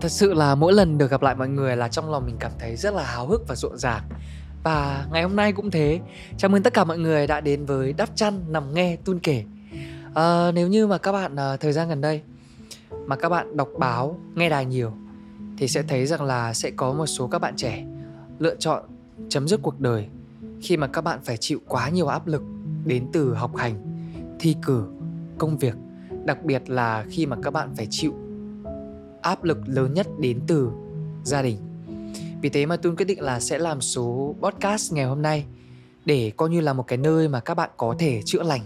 Thật sự là mỗi lần được gặp lại mọi người là trong lòng mình cảm thấy rất là háo hức và rộn ràng. Và ngày hôm nay cũng thế. Chào mừng tất cả mọi người đã đến với Đắp Chăn Nằm Nghe Tun Kể. À, Nếu như mà các bạn à, thời gian gần đây Mà các bạn đọc báo, nghe đài nhiều Thì sẽ thấy rằng là sẽ có một số các bạn trẻ Lựa chọn chấm dứt cuộc đời Khi mà các bạn phải chịu quá nhiều áp lực Đến từ học hành, thi cử, công việc Đặc biệt là khi mà các bạn phải chịu áp lực lớn nhất đến từ gia đình. Vì thế mà Tun quyết định là sẽ làm số podcast ngày hôm nay để coi như là một cái nơi mà các bạn có thể chữa lành,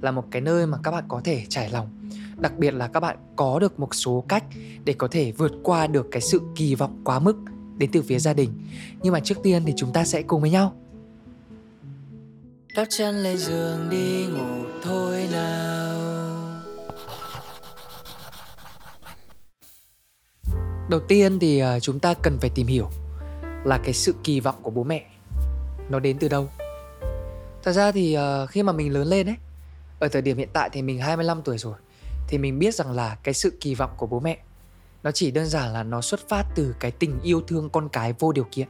là một cái nơi mà các bạn có thể trải lòng. Đặc biệt là các bạn có được một số cách để có thể vượt qua được cái sự kỳ vọng quá mức đến từ phía gia đình. Nhưng mà trước tiên thì chúng ta sẽ cùng với nhau. Đắp chân lên giường đi ngủ thôi nào. Đầu tiên thì ờ, chúng ta cần phải tìm hiểu là cái sự kỳ vọng của bố mẹ nó đến từ đâu. Thật ra thì ờ, khi mà mình lớn lên ấy, ở thời điểm hiện tại thì mình 25 tuổi rồi, thì mình biết rằng là cái sự kỳ vọng của bố mẹ nó chỉ đơn giản là nó xuất phát từ cái tình yêu thương con cái vô điều kiện.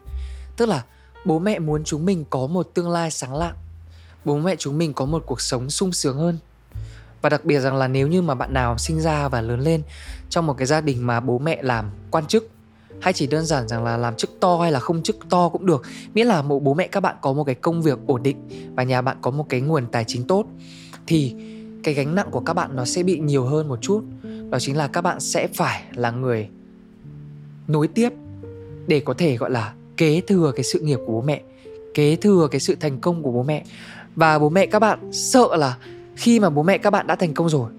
Tức là bố mẹ muốn chúng mình có một tương lai sáng lạng, bố mẹ chúng mình có một cuộc sống sung sướng hơn và đặc biệt rằng là nếu như mà bạn nào sinh ra và lớn lên trong một cái gia đình mà bố mẹ làm quan chức, hay chỉ đơn giản rằng là làm chức to hay là không chức to cũng được, miễn là bố mẹ các bạn có một cái công việc ổn định và nhà bạn có một cái nguồn tài chính tốt, thì cái gánh nặng của các bạn nó sẽ bị nhiều hơn một chút. Đó chính là các bạn sẽ phải là người nối tiếp để có thể, gọi là, kế thừa cái sự nghiệp của bố mẹ, kế thừa cái sự thành công của bố mẹ. Và bố mẹ các bạn sợ là khi mà bố mẹ các bạn đã thành công rồi,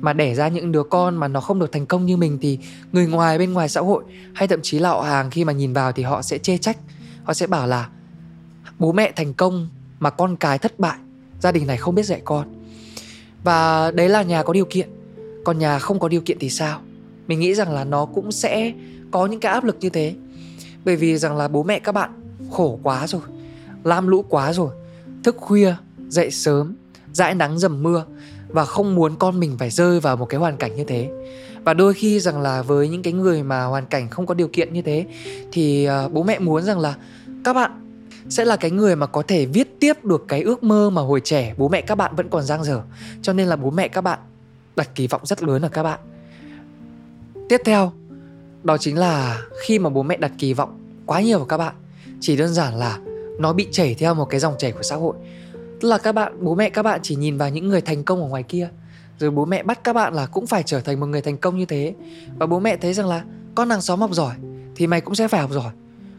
mà đẻ ra những đứa con mà nó không được thành công như mình thì người ngoài, bên ngoài xã hội hay thậm chí là họ hàng khi mà nhìn vào thì họ sẽ chê trách, họ sẽ bảo là, bố mẹ thành công mà con cái thất bại, gia đình này không biết dạy con. Và đấy là nhà có điều kiện, còn nhà không có điều kiện thì sao? Mình nghĩ rằng là nó cũng sẽ có những cái áp lực như thế. Bởi vì rằng là bố mẹ các bạn khổ quá rồi, lam lũ quá rồi, thức khuya, dậy sớm dãi nắng dầm mưa và không muốn con mình phải rơi vào một cái hoàn cảnh như thế. Và đôi khi rằng là với những cái người mà hoàn cảnh không có điều kiện như thế, thì ờ, bố mẹ muốn rằng là các bạn sẽ là cái người mà có thể viết tiếp được cái ước mơ mà hồi trẻ bố mẹ các bạn vẫn còn dang dở. Cho nên là bố mẹ các bạn đặt kỳ vọng rất lớn ở các bạn. Tiếp theo, đó chính là khi mà bố mẹ đặt kỳ vọng quá nhiều vào các bạn, chỉ đơn giản là nó bị chảy theo một cái dòng chảy của xã hội. Tức là các bạn, bố mẹ các bạn chỉ nhìn vào những người thành công ở ngoài kia. Rồi bố mẹ bắt các bạn là cũng phải trở thành một người thành công như thế. Và bố mẹ thấy rằng là con hàng xóm học giỏi Thì mày cũng sẽ phải học giỏi.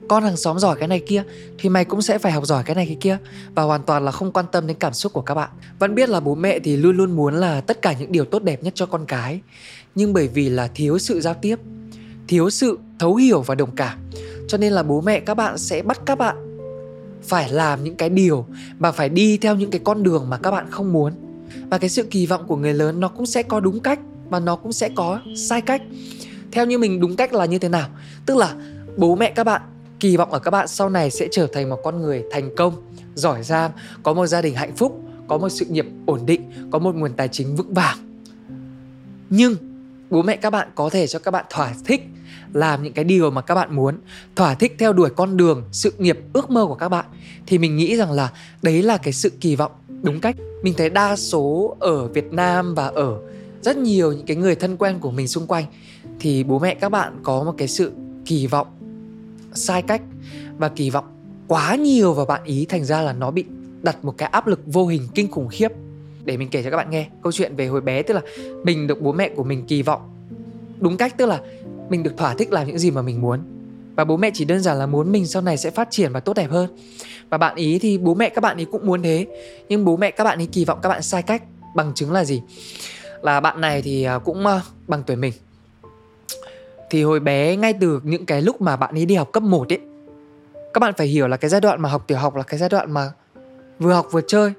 Con hàng xóm giỏi cái này kia Thì mày cũng sẽ phải học giỏi cái này cái kia. Và hoàn toàn là không quan tâm đến cảm xúc của các bạn. Vẫn biết là bố mẹ thì luôn luôn muốn là tất cả những điều tốt đẹp nhất cho con cái. Nhưng bởi vì là thiếu sự giao tiếp Thiếu sự thấu hiểu và đồng cảm. Cho nên là bố mẹ các bạn sẽ bắt các bạn phải làm những cái điều mà phải đi theo những cái con đường mà các bạn không muốn. Và cái sự kỳ vọng của người lớn nó cũng sẽ có đúng cách và nó cũng sẽ có sai cách. Theo như mình đúng cách là như thế nào? Tức là bố mẹ các bạn, kỳ vọng ở các bạn sau này sẽ trở thành một con người thành công, giỏi giang, có một gia đình hạnh phúc, có một sự nghiệp ổn định, có một nguồn tài chính vững vàng. Nhưng bố mẹ các bạn có thể cho các bạn thỏa thích làm những cái điều mà các bạn muốn, thỏa thích theo đuổi con đường, sự nghiệp, ước mơ của các bạn, thì mình nghĩ rằng là đấy là cái sự kỳ vọng. Đúng cách, mình thấy đa số ở Việt Nam và ở rất nhiều những cái người thân quen của mình xung quanh, thì bố mẹ các bạn có một cái sự kỳ vọng, sai cách và kỳ vọng quá nhiều vào bạn ý, thành ra là nó bị đặt một cái áp lực vô hình kinh khủng khiếp. Để mình kể cho các bạn nghe câu chuyện về hồi bé, tức là mình được bố mẹ của mình kỳ vọng. Đúng cách, tức là mình được thỏa thích làm những gì mà mình muốn. Và bố mẹ chỉ đơn giản là muốn mình sau này sẽ phát triển và tốt đẹp hơn. Và bạn ý thì, bố mẹ các bạn ý cũng muốn thế. Nhưng bố mẹ các bạn ý kỳ vọng các bạn sai cách bằng chứng là gì? Là bạn này thì à, cũng à, bằng tuổi mình. Thì hồi bé ngay từ những cái lúc mà bạn ấy đi học cấp 1 ấy, các bạn phải hiểu là cái giai đoạn mà học tiểu học là cái giai đoạn mà vừa học vừa chơi.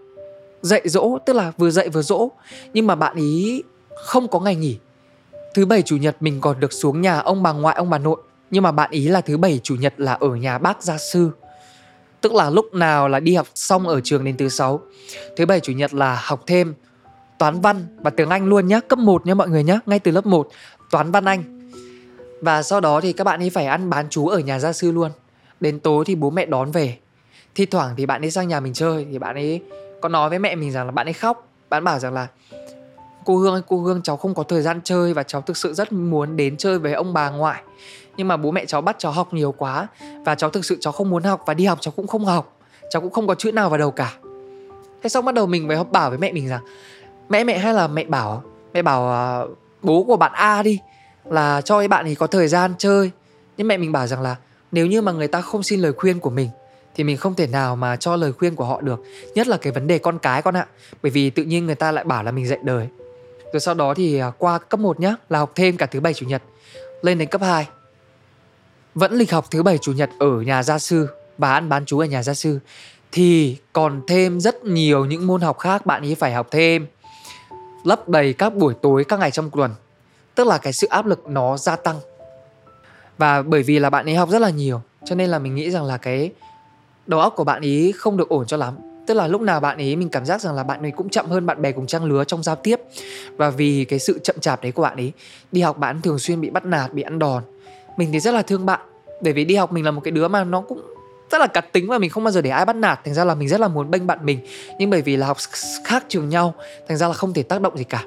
Dạy dỗ, tức là vừa dạy vừa dỗ. Nhưng mà bạn ý không có ngày nghỉ. Thứ bảy chủ nhật mình còn được xuống nhà ông bà ngoại, ông bà nội. Nhưng mà bạn ý là thứ bảy chủ nhật là ở nhà bác gia sư. Tức là lúc nào là đi học xong ở trường đến thứ sáu. Thứ bảy chủ nhật là học thêm toán văn và tiếng Anh luôn nhá. Cấp 1 nhá mọi người nhá, Ngay từ lớp 1 Toán văn Anh. Và sau đó thì các bạn ấy phải ăn bán chú ở nhà gia sư luôn. Đến tối thì bố mẹ đón về. Thi thoảng thì bạn ấy sang nhà mình chơi, thì bạn ấy có nói với mẹ mình rằng là bạn ấy khóc. Bạn bảo rằng là cô hương ơi cô hương cháu không có thời gian chơi và cháu thực sự rất muốn đến chơi với ông bà ngoại. Nhưng mà bố mẹ cháu bắt cháu học nhiều quá và cháu thực sự cháu không muốn học và đi học cháu cũng không học. Cháu cũng không có chữ nào vào đầu cả. Thế xong bắt đầu mình mới bảo với mẹ mình rằng mẹ mẹ hay là mẹ bảo mẹ bảo uh, bố của bạn A đi là cho cái bạn ấy có thời gian chơi. Nhưng mẹ mình bảo rằng là nếu như mà người ta không xin lời khuyên của mình thì mình không thể nào mà cho lời khuyên của họ được nhất là cái vấn đề con cái con ạ. Bởi vì tự nhiên người ta lại bảo là mình dạy đời rồi sau đó thì à, qua cấp 1 nhá, là học thêm cả thứ bảy chủ nhật. Lên đến cấp 2 vẫn lịch học thứ bảy chủ nhật ở nhà gia sư và ăn bán chú ở nhà gia sư. Thì còn thêm rất nhiều những môn học khác bạn ấy phải học thêm. Lấp đầy các buổi tối, các ngày trong tuần. Tức là cái sự áp lực nó gia tăng. Và bởi vì là bạn ấy học rất là nhiều, cho nên là mình nghĩ rằng là cái đầu óc của bạn ấy không được ổn cho lắm tức là lúc nào bạn ấy, mình cảm giác rằng là bạn ấy cũng chậm hơn bạn bè cùng trang lứa trong giao tiếp. Và vì cái sự chậm chạp đấy của bạn ấy, đi học bạn thường xuyên bị bắt nạt, bị ăn đòn. Mình thì rất là thương bạn, bởi vì đi học mình là một cái đứa mà nó cũng rất là cặt tính và mình không bao giờ để ai bắt nạt. Thành ra là mình rất là muốn bênh bạn mình, nhưng bởi vì là học khác trường nhau, thành ra là không thể tác động gì cả.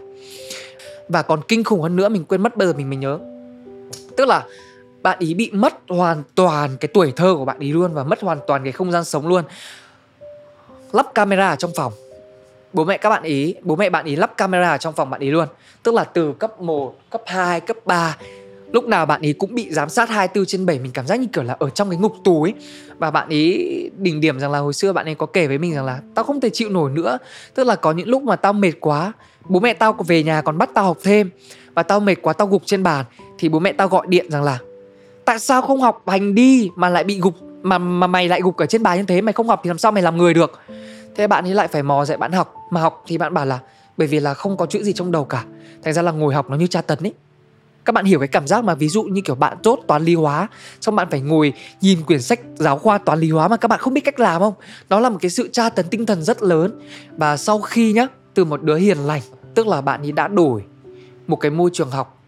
Và còn kinh khủng hơn nữa, mình quên mất bây giờ mình mới nhớ. Tức là bạn ý bị mất hoàn toàn cái tuổi thơ của bạn ý luôn và mất hoàn toàn cái không gian sống luôn lắp camera ở trong phòng. Bố mẹ các bạn ý bố mẹ bạn ý lắp camera ở trong phòng bạn ý luôn. Tức là từ cấp 1, cấp 2, cấp 3 lúc nào bạn ý cũng bị giám sát 24 trên 7 mình cảm giác như kiểu là ở trong cái ngục tù ấy và bạn ý đỉnh điểm rằng là hồi xưa bạn ấy có kể với mình rằng là tao không thể chịu nổi nữa. Tức là có những lúc mà tao mệt quá bố mẹ tao về nhà còn bắt tao học thêm. Và tao mệt quá tao gục trên bàn thì bố mẹ tao gọi điện rằng là tại sao không học hành đi mà lại bị gục mà mà mày lại gục ở trên bài như thế, mày không học thì làm sao mày làm người được? Thế bạn ấy lại phải mò dạy bạn học. Mà học thì bạn bảo là, bởi vì là không có chữ gì trong đầu cả. Thành ra là ngồi học nó như tra tấn ấy các bạn hiểu cái cảm giác mà ví dụ như kiểu bạn tốt, toán lý hóa, xong bạn phải ngồi nhìn quyển sách giáo khoa toán lý hóa mà các bạn không biết cách làm không? Nó là một cái sự tra tấn tinh thần rất lớn. Và sau khi nhá, từ một đứa hiền lành, tức là bạn ấy đã đổi một cái môi trường học,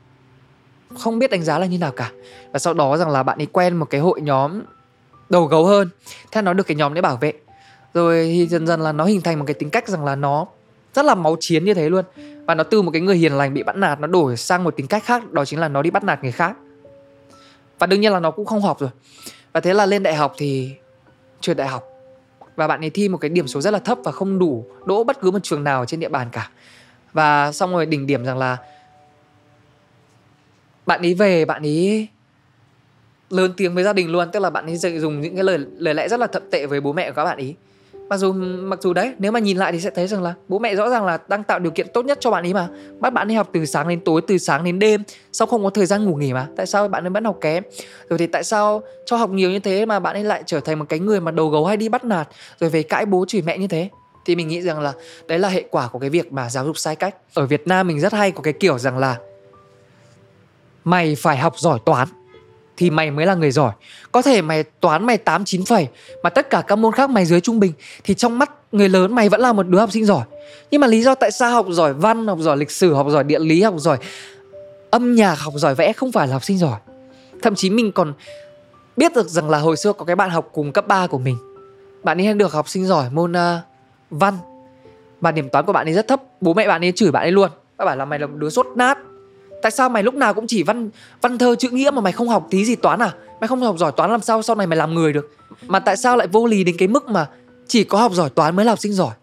không biết đánh giá là như nào cả. Và sau đó rằng là bạn ấy quen một cái hội nhóm đầu gấu hơn. Theo nó được cái nhóm đấy bảo vệ. Rồi thì dần dần là nó hình thành một cái tính cách rằng là nó rất là máu chiến như thế luôn. Và nó từ một cái người hiền lành bị bắt nạt, nó đổi sang một tính cách khác, đó chính là nó đi bắt nạt người khác. Và đương nhiên là nó cũng không học rồi. Và thế là lên đại học thì trượt đại học. Và bạn ấy thi một cái điểm số rất là thấp và không đủ đỗ bất cứ một trường nào trên địa bàn cả. Và xong rồi đỉnh điểm rằng là bạn ấy về, bạn ấy lớn tiếng với gia đình luôn, tức là bạn ấy dùng những cái lời lời lẽ rất là thậm tệ với bố mẹ của các bạn ấy. Mặc dù mặc dù đấy, nếu mà nhìn lại thì sẽ thấy rằng là bố mẹ rõ ràng là đang tạo điều kiện tốt nhất cho bạn ấy mà. Bắt bạn ấy học từ sáng đến tối, từ sáng đến đêm, sau không có thời gian ngủ nghỉ mà. Tại sao bạn ấy vẫn học kém? Rồi thì tại sao cho học nhiều như thế mà bạn ấy lại trở thành một cái người mà đầu gấu hay đi bắt nạt, rồi về cãi bố chửi mẹ như thế? Thì mình nghĩ rằng là đấy là hệ quả của cái việc mà giáo dục sai cách. Ở Việt Nam mình rất hay có cái kiểu rằng là mày phải học giỏi toán thì mày mới là người giỏi. Có thể mày toán mày 8 9 phẩy mà tất cả các môn khác mày dưới trung bình thì trong mắt người lớn mày vẫn là một đứa học sinh giỏi. Nhưng mà lý do tại sao học giỏi văn, học giỏi lịch sử, học giỏi địa lý, học giỏi âm nhạc, học giỏi vẽ không phải là học sinh giỏi. Thậm chí mình còn biết được rằng là hồi xưa có cái bạn học cùng cấp 3 của mình. Bạn ấy được học sinh giỏi môn uh, văn và điểm toán của bạn ấy rất thấp. Bố mẹ bạn ấy chửi bạn ấy luôn. bạn bảo là mày là một đứa sốt nát Tại sao mày lúc nào cũng chỉ văn văn thơ chữ nghĩa mà mày không học tí gì toán à? Mày không học giỏi toán làm sao sau này mày làm người được? Mà tại sao lại vô lý đến cái mức mà chỉ có học giỏi toán mới là học sinh giỏi?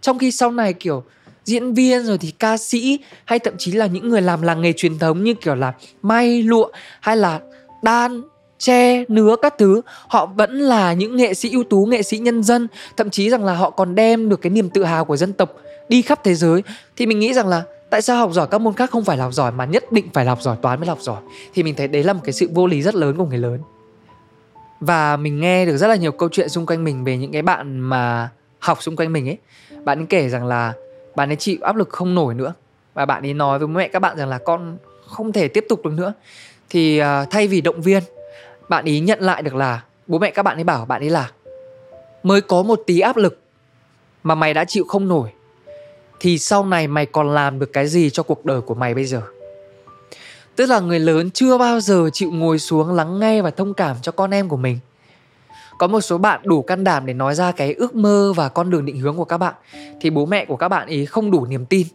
Trong khi sau này, kiểu, diễn viên rồi thì ca sĩ, hay thậm chí là những người làm làng nghề truyền thống như kiểu là may lụa hay là đan tre nứa các thứ, họ vẫn là những nghệ sĩ ưu tú, nghệ sĩ nhân dân thậm chí rằng là họ còn đem được cái niềm tự hào của dân tộc đi khắp thế giới thì mình nghĩ rằng là tại sao học giỏi các môn khác không phải là học giỏi mà nhất định phải là học giỏi toán mới là học giỏi? Thì mình thấy đấy là một cái sự vô lý rất lớn của người lớn. Và mình nghe được rất là nhiều câu chuyện xung quanh mình về những cái bạn mà học xung quanh mình ấy. Bạn ấy kể rằng là bạn ấy chịu áp lực không nổi nữa. Và bạn ấy nói với mẹ các bạn rằng là con không thể tiếp tục được nữa. Thì uh, thay vì động viên bạn ấy nhận lại được là bố mẹ các bạn ấy bảo bạn ấy là mới có một tí áp lực mà mày đã chịu không nổi thì sau này mày còn làm được cái gì cho cuộc đời của mày bây giờ? Tức là người lớn chưa bao giờ chịu ngồi xuống lắng nghe và thông cảm cho con em của mình. Có một số bạn đủ can đảm để nói ra cái ước mơ và con đường định hướng của các bạn. Thì bố mẹ của các bạn ý không đủ niềm tin.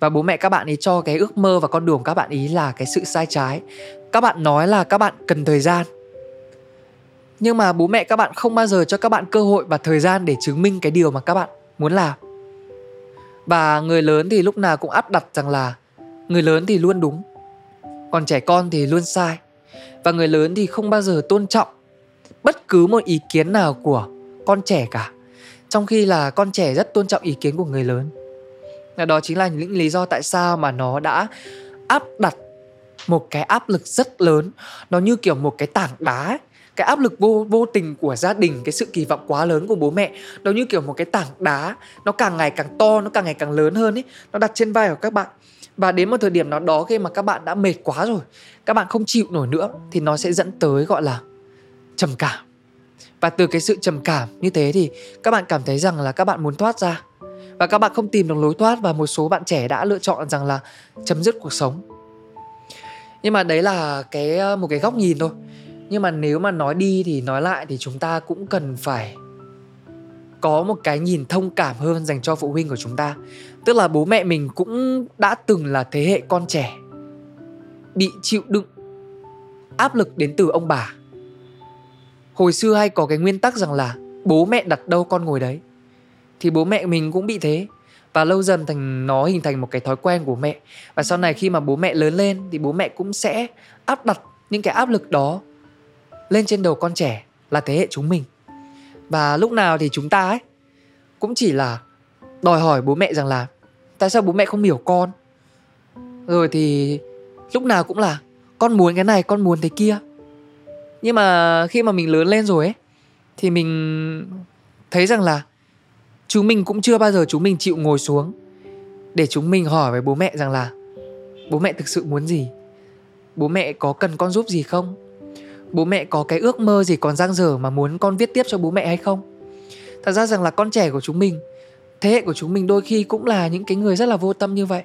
Và bố mẹ các bạn ý cho cái ước mơ và con đường của các bạn ý là cái sự sai trái. Các bạn nói là các bạn cần thời gian. Nhưng mà bố mẹ các bạn không bao giờ cho các bạn cơ hội và thời gian để chứng minh cái điều mà các bạn muốn làm và người lớn thì lúc nào cũng áp đặt rằng là, người lớn thì luôn đúng, còn trẻ con thì luôn sai. Và người lớn thì không bao giờ tôn trọng bất cứ một ý kiến nào của con trẻ cả, trong khi là con trẻ rất tôn trọng ý kiến của người lớn. Và đó chính là những lý do tại sao mà nó đã áp đặt một cái áp lực rất lớn. Nó như kiểu một cái tảng đá ấy cái áp lực vô vô tình của gia đình, cái sự kỳ vọng quá lớn của bố mẹ, nó như kiểu một cái tảng đá, nó càng ngày càng to, nó càng ngày càng lớn hơn ấy, nó đặt trên vai của các bạn. Và đến một thời điểm nào đó khi mà các bạn đã mệt quá rồi, các bạn không chịu nổi nữa, thì nó sẽ dẫn tới gọi là trầm cảm. Và từ cái sự trầm cảm như thế thì các bạn cảm thấy rằng là các bạn muốn thoát ra. Và các bạn không tìm được lối thoát và một số bạn trẻ đã lựa chọn rằng là chấm dứt cuộc sống. Nhưng mà đấy là cái ờ, một cái góc nhìn thôi nhưng mà nếu mà nói đi thì nói lại thì chúng ta cũng cần phải có một cái nhìn thông cảm hơn dành cho phụ huynh của chúng ta. Tức là bố mẹ mình cũng đã từng là thế hệ con trẻ bị chịu đựng áp lực đến từ ông bà. Hồi xưa hay có cái nguyên tắc rằng là bố mẹ đặt đâu con ngồi đấy. Thì bố mẹ mình cũng bị thế. Và lâu dần thành, nó hình thành một cái thói quen của mẹ. Và sau này khi mà bố mẹ lớn lên thì bố mẹ cũng sẽ áp đặt những cái áp lực đó lên trên đầu con trẻ là thế hệ chúng mình. Và lúc nào thì chúng ta ấy, cũng chỉ là đòi hỏi bố mẹ rằng là, tại sao bố mẹ không hiểu con? Rồi thì lúc nào cũng là, con muốn cái này, con muốn thế kia. Nhưng mà khi mà mình lớn lên rồi ấy, thì mình thấy rằng là chúng mình cũng chưa bao giờ chúng mình chịu ngồi xuống để chúng mình hỏi với bố mẹ rằng là, bố mẹ thực sự muốn gì? Bố mẹ có cần con giúp gì không? Bố mẹ có cái ước mơ gì còn dang dở mà muốn con viết tiếp cho bố mẹ hay không? Thật ra rằng là con trẻ của chúng mình thế hệ của chúng mình đôi khi cũng là những cái người rất là vô tâm như vậy.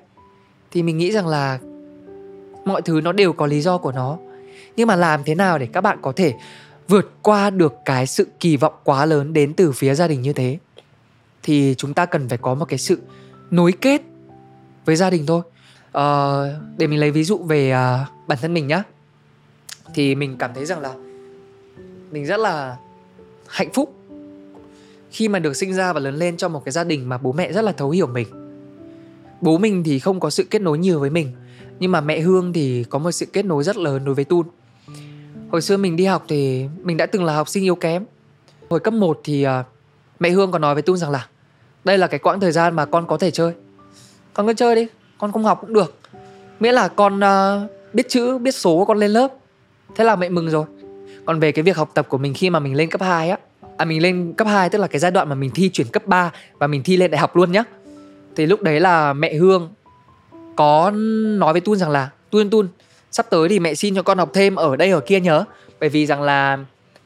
Thì mình nghĩ rằng là mọi thứ nó đều có lý do của nó. Nhưng mà làm thế nào để các bạn có thể vượt qua được cái sự kỳ vọng quá lớn đến từ phía gia đình như thế? Thì chúng ta cần phải có một cái sự nối kết với gia đình thôi. À, để mình lấy ví dụ về à, bản thân mình nhá thì mình cảm thấy rằng là mình rất là hạnh phúc khi mà được sinh ra và lớn lên trong một cái gia đình mà bố mẹ rất là thấu hiểu mình. Bố mình thì không có sự kết nối nhiều với mình, nhưng mà mẹ hương thì có một sự kết nối rất lớn đối với tun. Hồi xưa mình đi học thì mình đã từng là học sinh yếu kém. Hồi cấp 1 thì à, mẹ hương còn nói với tun rằng là đây là cái quãng thời gian mà con có thể chơi. Con cứ chơi đi, con không học cũng được. Miễn là con à, biết chữ, biết số con lên lớp thế là mẹ mừng rồi. Còn về cái việc học tập của mình khi mà mình lên cấp 2 á à mình lên cấp 2 tức là cái giai đoạn mà mình thi chuyển cấp 3 và mình thi lên đại học luôn nhá. Thì lúc đấy là mẹ Hương có nói với Tun rằng là, Tun Tun, sắp tới thì mẹ xin cho con học thêm ở đây ở kia nhớ. Bởi vì rằng là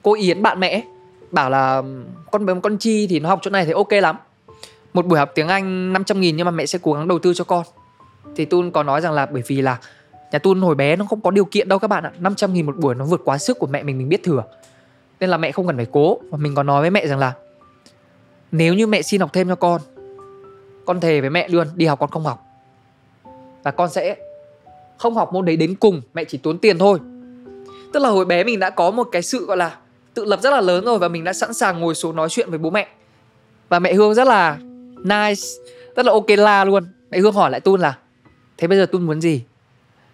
cô Yến bạn mẹ bảo là, con bé con Chi thì nó học chỗ này thì ok lắm. Một buổi học tiếng Anh 500 nghìn nhưng mà mẹ sẽ cố gắng đầu tư cho con. Thì Tun có nói rằng là bởi vì là nhà Tun hồi bé nó không có điều kiện đâu các bạn ạ. 500 nghìn một buổi nó vượt quá sức của mẹ mình mình biết thừa. Nên là mẹ không cần phải cố. Và mình có nói với mẹ rằng là, nếu như mẹ xin học thêm cho con con thề với mẹ luôn, đi học con không học. Và con sẽ không học môn đấy đến cùng, mẹ chỉ tốn tiền thôi. Tức là hồi bé mình đã có một cái sự, gọi là, tự lập rất là lớn rồi và mình đã sẵn sàng ngồi xuống nói chuyện với bố mẹ. Và mẹ hương rất là nice, rất là ok la luôn. Mẹ hương hỏi lại tun là, thế bây giờ tun muốn gì?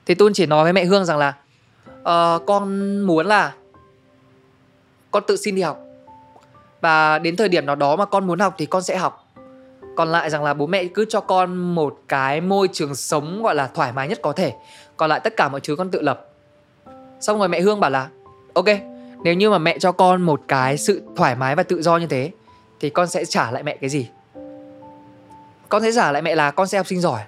Thì tun chỉ nói với mẹ hương rằng là uh, con muốn là con tự xin đi học. Và đến thời điểm nào đó mà con muốn học thì con sẽ học. Còn lại rằng là bố mẹ cứ cho con một cái môi trường sống gọi là thoải mái nhất có thể. Còn lại tất cả mọi thứ con tự lập. Xong rồi mẹ hương bảo là ok nếu như mà mẹ cho con một cái sự thoải mái và tự do như thế thì con sẽ trả lại mẹ cái gì? Con sẽ trả lại mẹ là con sẽ học sinh giỏi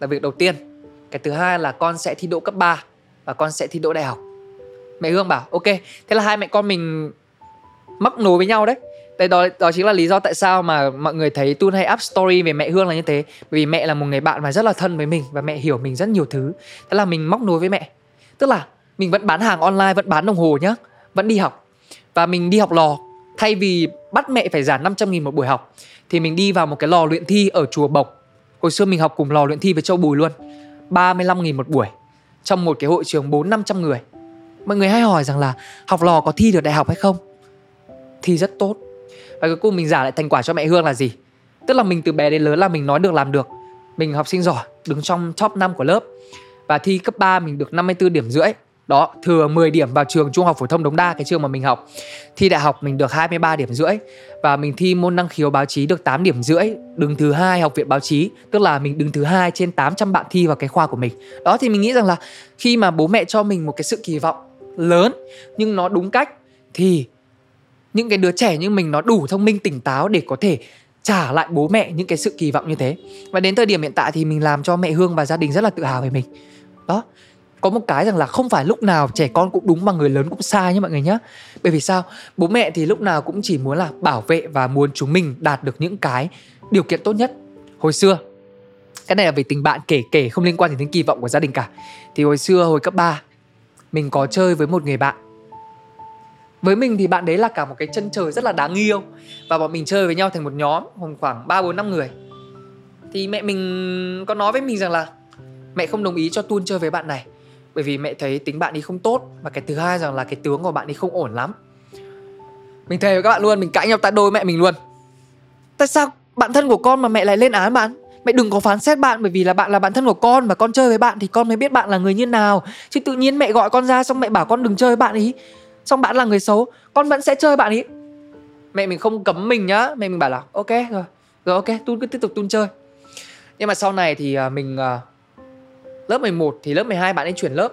là việc đầu tiên cái thứ hai là con sẽ thi đỗ cấp 3 và con sẽ thi đỗ đại học. Mẹ hương bảo ok thế là hai mẹ con mình mắc nối với nhau đấy. Đấy đó, đó chính là lý do tại sao mà mọi người thấy Tun hay up story về mẹ Hương là như thế. Bởi vì mẹ là một người bạn mà rất là thân với mình Và mẹ hiểu mình rất nhiều thứ. Thế là mình móc nối với mẹ. Tức là mình vẫn bán hàng online vẫn bán đồng hồ nhá vẫn đi học. Và mình đi học lò. Thay vì bắt mẹ phải trả 500 nghìn một buổi học thì mình đi vào một cái lò luyện thi ở chùa Bộc. Hồi xưa mình học cùng lò luyện thi với Châu Bùi luôn. 35 nghìn một buổi, trong một cái hội trường 4 500 người. Mọi người hay hỏi rằng là học lò có thi được đại học hay không? Thi rất tốt. Và cuối cùng mình giả lại thành quả cho mẹ Hương là gì? Tức là mình từ bé đến lớn là mình nói được làm được. Mình học sinh giỏi, đứng trong top 5 của lớp. Và thi cấp 3 mình được 54 điểm rưỡi đó, thừa 10 điểm vào trường trung học phổ thông Đống Đa, cái trường mà mình học. Thi đại học mình được 23 điểm rưỡi và mình thi môn năng khiếu báo chí được 8 điểm rưỡi, đứng thứ hai học viện báo chí, tức là mình đứng thứ hai trên 800 bạn thi vào cái khoa của mình. Đó, thì mình nghĩ rằng là khi mà bố mẹ cho mình một cái sự kỳ vọng lớn, nhưng nó đúng cách, thì những cái đứa trẻ như mình nó đủ thông minh tỉnh táo để có thể trả lại bố mẹ những cái sự kỳ vọng như thế. Và đến thời điểm hiện tại thì mình làm cho mẹ hương và gia đình rất là tự hào về mình. Đó có một cái rằng là không phải lúc nào trẻ con cũng đúng mà người lớn cũng sai nhé mọi người nhé. Bởi vì sao? Bố mẹ thì lúc nào cũng chỉ muốn là bảo vệ và muốn chúng mình đạt được những cái điều kiện tốt nhất. Hồi xưa, cái này là về tình bạn kể kể, không liên quan đến kỳ vọng của gia đình cả. Thì hồi xưa, hồi cấp 3 mình có chơi với một người bạn. Với mình thì bạn đấy là cả một cái chân trời rất là đáng yêu. Và bọn mình chơi với nhau thành một nhóm khoảng ba, bốn, năm người. Thì mẹ mình có nói với mình rằng là mẹ không đồng ý cho tuôn chơi với bạn này bởi vì mẹ thấy tính bạn ấy không tốt và cái thứ hai rằng là cái tướng của bạn ấy không ổn lắm. Mình thề với các bạn luôn, mình cãi nhau tại đôi mẹ mình luôn. Tại sao bạn thân của con mà mẹ lại lên án bạn? Mẹ đừng có phán xét bạn, bởi vì là bạn là bạn thân của con và con chơi với bạn thì con mới biết bạn là người như nào. Chứ tự nhiên mẹ gọi con ra, xong mẹ bảo con đừng chơi với bạn ý. Xong bạn là người xấu, con vẫn sẽ chơi bạn ý. Mẹ mình không cấm mình nhá. Mẹ mình bảo là, ok, rồi rồi ok tun cứ tiếp tục tun chơi. Nhưng mà sau này thì à, mình à, lớp 11 thì lớp 12 bạn ấy chuyển lớp.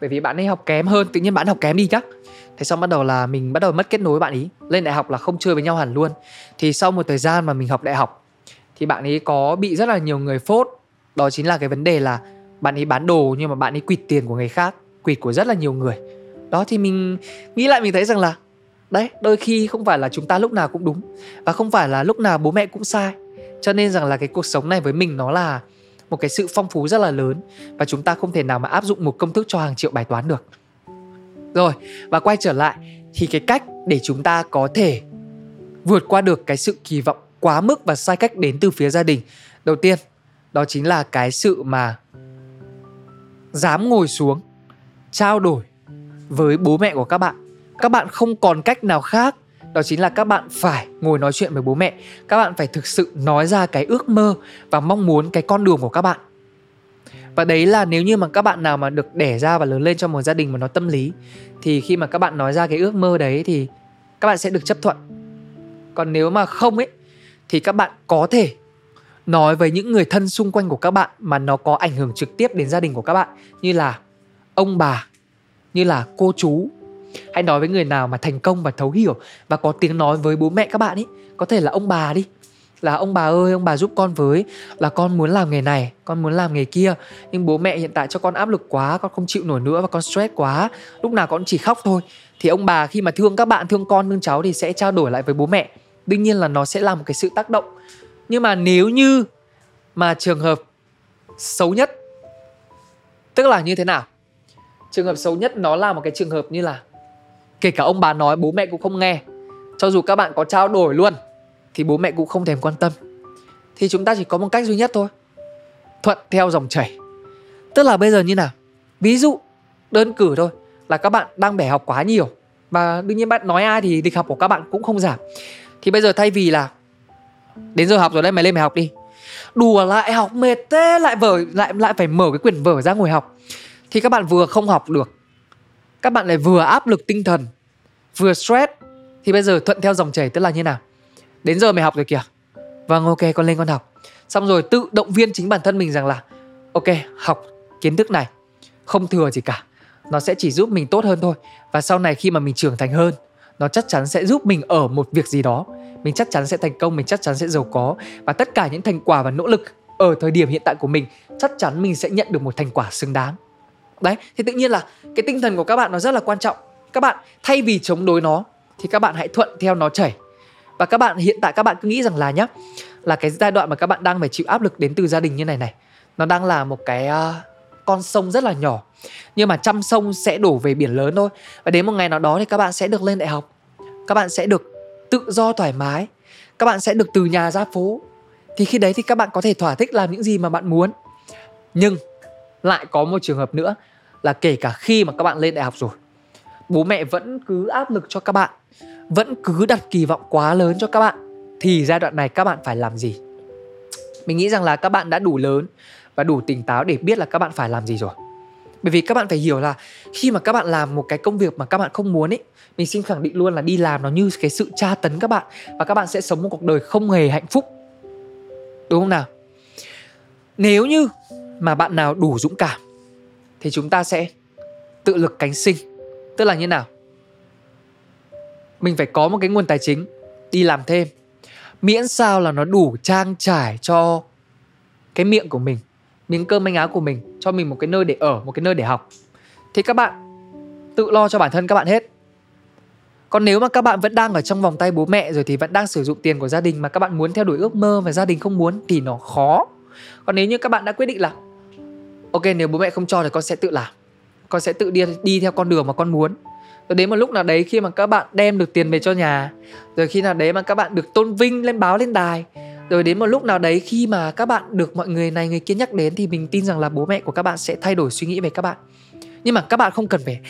Bởi vì bạn ấy học kém hơn, tự nhiên bạn học kém đi chắc. Thế xong bắt đầu là mình bắt đầu mất kết nối với bạn ý. Lên đại học là không chơi với nhau hẳn luôn. Thì sau một thời gian mà mình học đại học, thì bạn ấy có bị rất là nhiều người phốt. Đó chính là cái vấn đề là bạn ấy bán đồ nhưng mà bạn ấy quỵt tiền của người khác, quỵt của rất là nhiều người. Đó thì mình nghĩ lại mình thấy rằng là, đấy, đôi khi không phải là chúng ta lúc nào cũng đúng và không phải là lúc nào bố mẹ cũng sai. Cho nên rằng là cái cuộc sống này với mình nó là một cái sự phong phú rất là lớn và chúng ta không thể nào mà áp dụng một công thức cho hàng triệu bài toán được. Rồi, và quay trở lại, thì cái cách để chúng ta có thể vượt qua được cái sự kỳ vọng quá mức và sai cách đến từ phía gia đình. Đầu tiên, đó chính là cái sự mà dám ngồi xuống, trao đổi với bố mẹ của các bạn. Các bạn không còn cách nào khác đó chính là các bạn phải ngồi nói chuyện với bố mẹ. Các bạn phải thực sự nói ra cái ước mơ và mong muốn cái con đường của các bạn. Và đấy là nếu như mà các bạn nào mà được đẻ ra và lớn lên trong một gia đình mà nó tâm lý, thì khi mà các bạn nói ra cái ước mơ đấy thì các bạn sẽ được chấp thuận. Còn nếu mà không ấy, thì các bạn có thể nói với những người thân xung quanh của các bạn mà nó có ảnh hưởng trực tiếp đến gia đình của các bạn, như là ông bà, như là cô chú hãy nói với người nào mà thành công và thấu hiểu và có tiếng nói với bố mẹ các bạn ấy có thể là ông bà đi. Là ông bà ơi, ông bà giúp con với. Là con muốn làm nghề này, con muốn làm nghề kia. Nhưng bố mẹ hiện tại cho con áp lực quá, con không chịu nổi nữa và con stress quá. Lúc nào con chỉ khóc thôi. Thì ông bà khi mà thương các bạn, thương con, thương cháu thì sẽ trao đổi lại với bố mẹ. Đương nhiên là nó sẽ là một cái sự tác động. Nhưng mà nếu như mà trường hợp xấu nhất, tức là như thế nào? Trường hợp xấu nhất nó là một cái trường hợp như là kể cả ông bà nói bố mẹ cũng không nghe. Cho dù các bạn có trao đổi luôn, thì bố mẹ cũng không thèm quan tâm. Thì chúng ta chỉ có một cách duy nhất thôi. Thuận theo dòng chảy. Tức là bây giờ như nào? Ví dụ, đơn cử thôi, là các bạn đang bẻ học quá nhiều và đương nhiên bạn nói ai thì lịch học của các bạn cũng không giảm. Thì bây giờ thay vì là, đến giờ học rồi đây mày lên mày học đi. Đùa lại học mệt thế, lại vở, lại lại phải mở cái quyển vở ra ngồi học. Thì các bạn vừa không học được các bạn lại vừa áp lực tinh thần, vừa stress. Thì bây giờ thuận theo dòng chảy tức là như nào? Đến giờ mày học rồi kìa. Vâng ok, con lên con học. Xong rồi tự động viên chính bản thân mình rằng là, ok, học kiến thức này, không thừa gì cả. Nó sẽ chỉ giúp mình tốt hơn thôi. Và sau này khi mà mình trưởng thành hơn, nó chắc chắn sẽ giúp mình ở một việc gì đó. Mình chắc chắn sẽ thành công, mình chắc chắn sẽ giàu có. Và tất cả những thành quả và nỗ lực ở thời điểm hiện tại của mình, chắc chắn mình sẽ nhận được một thành quả xứng đáng đấy thì tự nhiên là cái tinh thần của các bạn nó rất là quan trọng. Các bạn thay vì chống đối nó thì các bạn hãy thuận theo nó chảy. Và các bạn hiện tại các bạn cứ nghĩ rằng là nhá là cái giai đoạn mà các bạn đang phải chịu áp lực đến từ gia đình như này này nó đang là một cái uh, con sông rất là nhỏ. Nhưng mà trăm sông sẽ đổ về biển lớn thôi. Và đến một ngày nào đó thì các bạn sẽ được lên đại học. Các bạn sẽ được tự do thoải mái. Các bạn sẽ được từ nhà ra phố. Thì khi đấy thì các bạn có thể thỏa thích làm những gì mà bạn muốn. Nhưng lại có một trường hợp nữa là kể cả khi mà các bạn lên đại học rồi, bố mẹ vẫn cứ áp lực cho các bạn, vẫn cứ đặt kỳ vọng quá lớn cho các bạn. Thì giai đoạn này các bạn phải làm gì? Mình nghĩ rằng là các bạn đã đủ lớn và đủ tỉnh táo để biết là các bạn phải làm gì rồi. Bởi vì các bạn phải hiểu là khi mà các bạn làm một cái công việc mà các bạn không muốn ấy, mình xin khẳng định luôn là đi làm nó như cái sự tra tấn các bạn và các bạn sẽ sống một cuộc đời không hề hạnh phúc. Đúng không nào? Nếu như mà bạn nào đủ dũng cảm, thì chúng ta sẽ tự lực cánh sinh. Tức là như nào? Mình phải có một cái nguồn tài chính đi làm thêm. Miễn sao là nó đủ trang trải cho cái miệng của mình, miếng cơm manh áo của mình, cho mình một cái nơi để ở, một cái nơi để học. Thì các bạn tự lo cho bản thân các bạn hết. Còn nếu mà các bạn vẫn đang ở trong vòng tay bố mẹ rồi thì vẫn đang sử dụng tiền của gia đình mà các bạn muốn theo đuổi ước mơ và gia đình không muốn thì nó khó. Còn nếu như các bạn đã quyết định là ok, nếu bố mẹ không cho thì con sẽ tự làm. Con sẽ tự đi đi theo con đường mà con muốn. Rồi đến một lúc nào đấy khi mà các bạn đem được tiền về cho nhà, rồi khi nào đấy mà các bạn được tôn vinh, lên báo, lên đài, rồi đến một lúc nào đấy khi mà các bạn được mọi người này, người kia nhắc đến thì mình tin rằng là bố mẹ của các bạn sẽ thay đổi suy nghĩ về các bạn. Nhưng mà các bạn không cần phải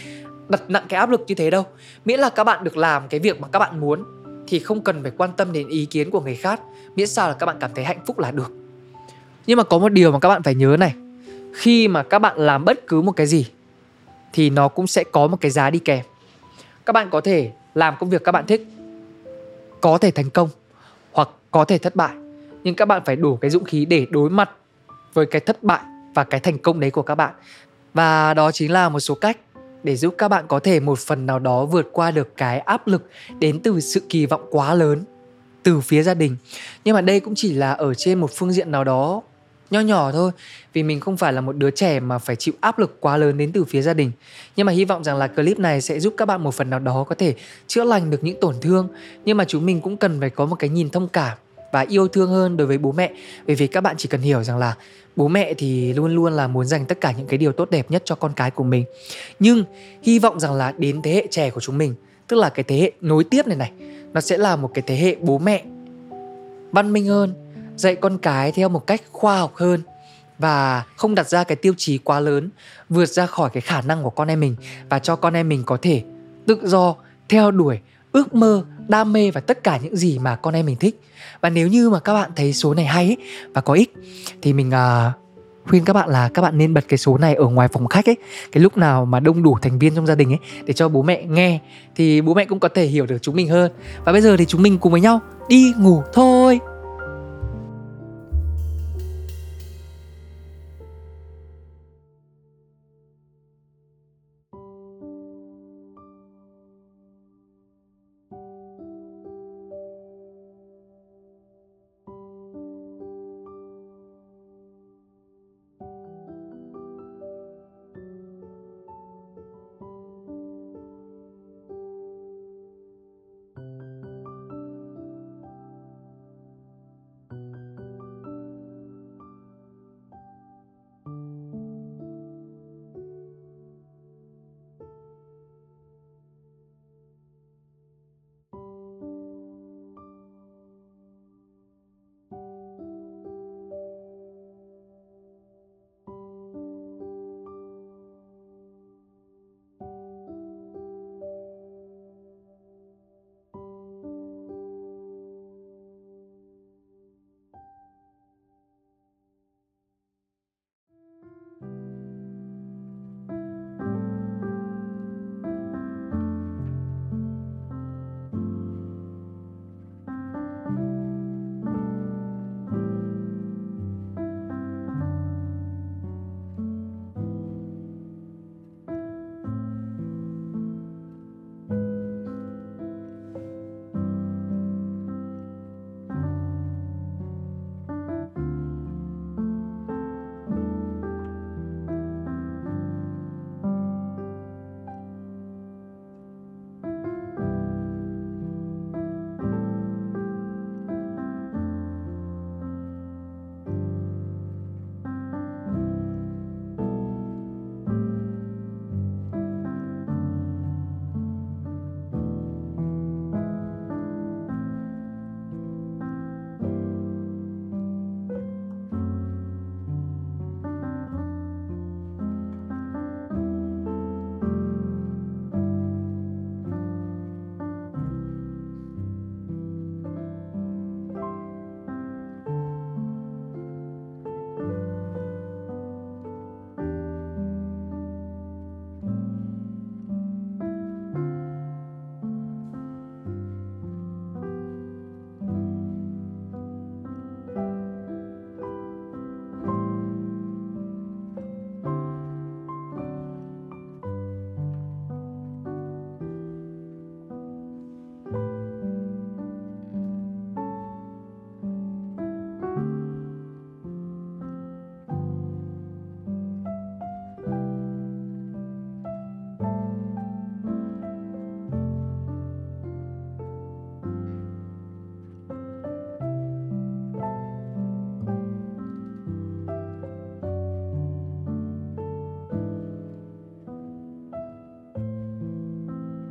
đặt nặng cái áp lực như thế đâu. Miễn là các bạn được làm cái việc mà các bạn muốn thì không cần phải quan tâm đến ý kiến của người khác. Miễn sao là các bạn cảm thấy hạnh phúc là được. Nhưng mà có một điều mà các bạn phải nhớ này khi mà các bạn làm bất cứ một cái gì, thì nó cũng sẽ có một cái giá đi kèm. Các bạn có thể làm công việc các bạn thích, có thể thành công hoặc có thể thất bại. Nhưng các bạn phải đủ cái dũng khí để đối mặt với cái thất bại và cái thành công đấy của các bạn. Và đó chính là một số cách để giúp các bạn có thể một phần nào đó vượt qua được cái áp lực đến từ sự kỳ vọng quá lớn từ phía gia đình. Nhưng mà đây cũng chỉ là ở trên một phương diện nào đó nho nhỏ thôi, vì mình không phải là một đứa trẻ mà phải chịu áp lực quá lớn đến từ phía gia đình. Nhưng mà hy vọng rằng là clip này sẽ giúp các bạn một phần nào đó có thể chữa lành được những tổn thương. Nhưng mà chúng mình cũng cần phải có một cái nhìn thông cảm và yêu thương hơn đối với bố mẹ. Bởi vì các bạn chỉ cần hiểu rằng là bố mẹ thì luôn luôn là muốn dành tất cả những cái điều tốt đẹp nhất cho con cái của mình. Nhưng hy vọng rằng là đến thế hệ trẻ của chúng mình, tức là cái thế hệ nối tiếp này này, nó sẽ là một cái thế hệ bố mẹ văn minh hơn dạy con cái theo một cách khoa học hơn và không đặt ra cái tiêu chí quá lớn vượt ra khỏi cái khả năng của con em mình và cho con em mình có thể tự do theo đuổi ước mơ đam mê và tất cả những gì mà con em mình thích. Và nếu như mà các bạn thấy số này hay ấy, và có ích thì mình uh, khuyên các bạn là các bạn nên bật cái số này ở ngoài phòng khách ấy. Cái lúc nào mà đông đủ thành viên trong gia đình ấy để cho bố mẹ nghe thì bố mẹ cũng có thể hiểu được chúng mình hơn. Và bây giờ thì chúng mình cùng với nhau đi ngủ thôi.